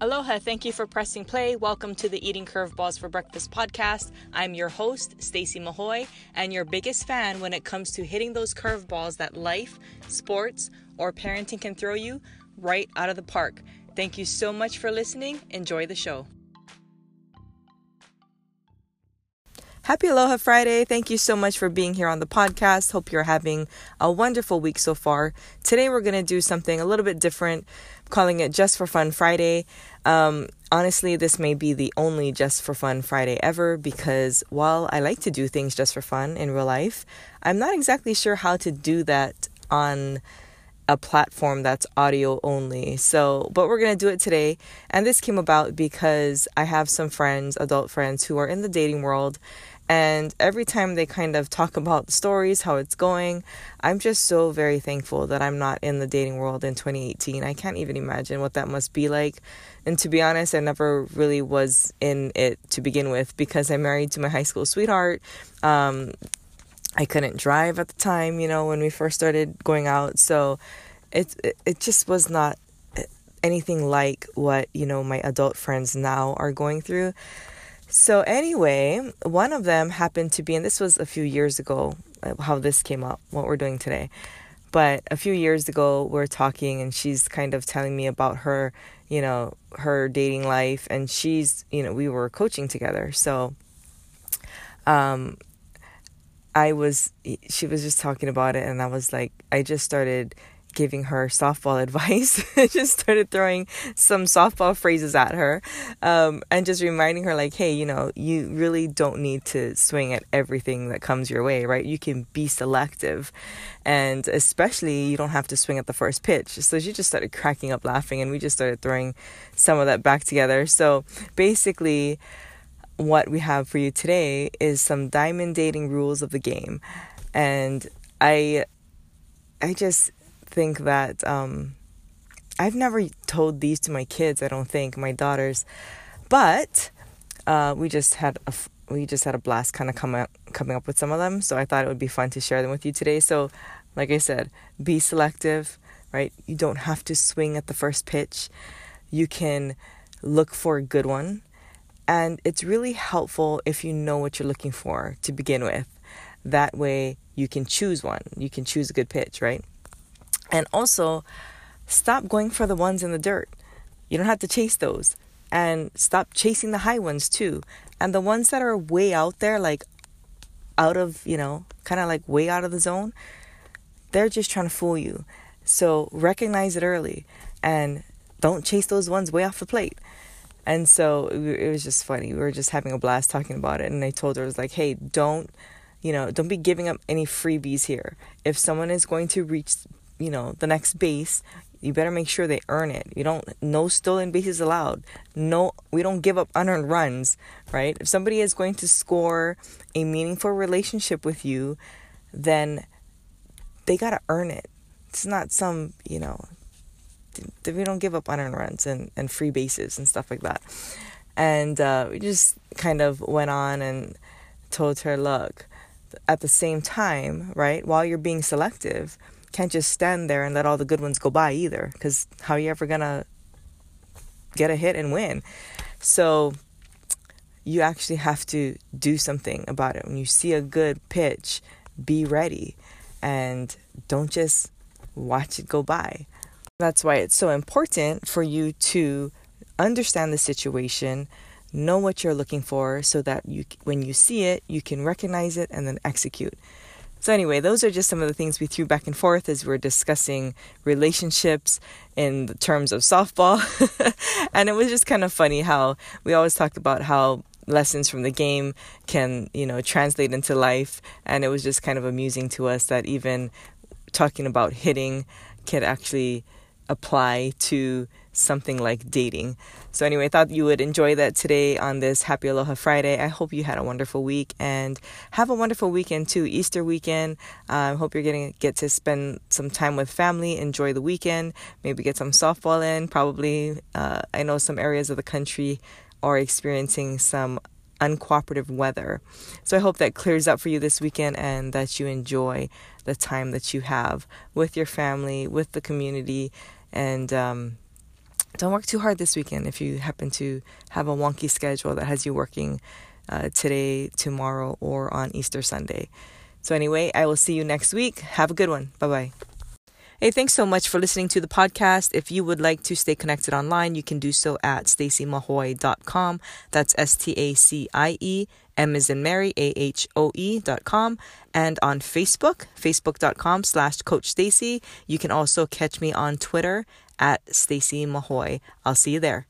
Aloha, thank you for pressing play. Welcome to the Eating Curveballs for Breakfast podcast. I'm your host, Stacie Mahoe, and your biggest fan when it comes to hitting those curveballs that life, sports, or parenting can throw you right out of the park. Thank you so much for listening. Enjoy the show. Happy Aloha Friday. Thank you so much for being here on the podcast. Hope you're having a wonderful week so far. Today, we're going to do something a little bit different calling it Just for Fun Friday. Um, honestly, this may be the only Just for Fun Friday ever because while I like to do things just for fun in real life, I'm not exactly sure how to do that on a platform that's audio only. So, but we're going to do it today. And this came about because I have some friends, adult friends, who are in the dating world and every time they kind of talk about the stories, how it's going, I'm just so very thankful that I'm not in the dating world in 2018. I can't even imagine what that must be like. And to be honest, I never really was in it to begin with because I'm married to my high school sweetheart. Um, I couldn't drive at the time, you know, when we first started going out. So it, it, it just was not anything like what, you know, my adult friends now are going through. So, anyway, one of them happened to be, and this was a few years ago, uh, how this came up, what we're doing today. But a few years ago, we are talking, and she's kind of telling me about her, you know, her dating life. And she's, you know, we were coaching together. So, um, I was, she was just talking about it, and I was like, I just started giving her softball advice. I just started throwing some softball phrases at her um, and just reminding her, like, hey, you know, you really don't need to swing at everything that comes your way, right? You can be selective. And especially, you don't have to swing at the first pitch. So she just started cracking up laughing, and we just started throwing some of that back together. So basically, what we have for you today is some diamond dating rules of the game. And I I just think that um, I've never told these to my kids. I don't think my daughters, but uh, we just had a we just had a blast kind of coming coming up with some of them. So I thought it would be fun to share them with you today. So, like I said, be selective. Right, you don't have to swing at the first pitch. You can look for a good one. And it's really helpful if you know what you're looking for to begin with. That way, you can choose one. You can choose a good pitch, right? And also, stop going for the ones in the dirt. You don't have to chase those. And stop chasing the high ones too. And the ones that are way out there, like out of, you know, kind of like way out of the zone, they're just trying to fool you. So recognize it early and don't chase those ones way off the plate. And so it was just funny. We were just having a blast talking about it. And I told her, I was like, hey, don't, you know, don't be giving up any freebies here. If someone is going to reach you know, the next base, you better make sure they earn it. You don't no stolen bases allowed. No we don't give up unearned runs, right? If somebody is going to score a meaningful relationship with you, then they got to earn it. It's not some, you know, we don't give up unearned runs and, and free bases and stuff like that. And uh, we just kind of went on and told her, look, at the same time, right, while you're being selective, can't just stand there and let all the good ones go by either because how are you ever gonna get a hit and win? So you actually have to do something about it. When you see a good pitch be ready and don't just watch it go by. That's why it's so important for you to understand the situation know what you're looking for so that you when you see it you can recognize it and then execute so, anyway, those are just some of the things we threw back and forth as we are discussing relationships in terms of softball. and it was just kind of funny how we always talk about how lessons from the game can, you know, translate into life. And it was just kind of amusing to us that even talking about hitting can actually apply to something like dating. So, anyway, I thought you would enjoy that today on this Happy Aloha Friday. I hope you had a wonderful week and have a wonderful weekend too. Easter weekend. I uh, hope you're going to get to spend some time with family, enjoy the weekend, maybe get some softball in. Probably, uh, I know some areas of the country are experiencing some uncooperative weather. So I hope that clears up for you this weekend and that you enjoy the time that you have with your family, with the community, and um, don't work too hard this weekend if you happen to have a wonky schedule that has you working uh, today, tomorrow, or on Easter Sunday. So, anyway, I will see you next week. Have a good one. Bye bye. Hey, thanks so much for listening to the podcast. If you would like to stay connected online, you can do so at staciemahoe.com. That's S T A C I E M is in Mary, A H O E dot com. And on Facebook, facebook.com slash Coach Stacie. You can also catch me on Twitter at Stacie Mahoe. I'll see you there.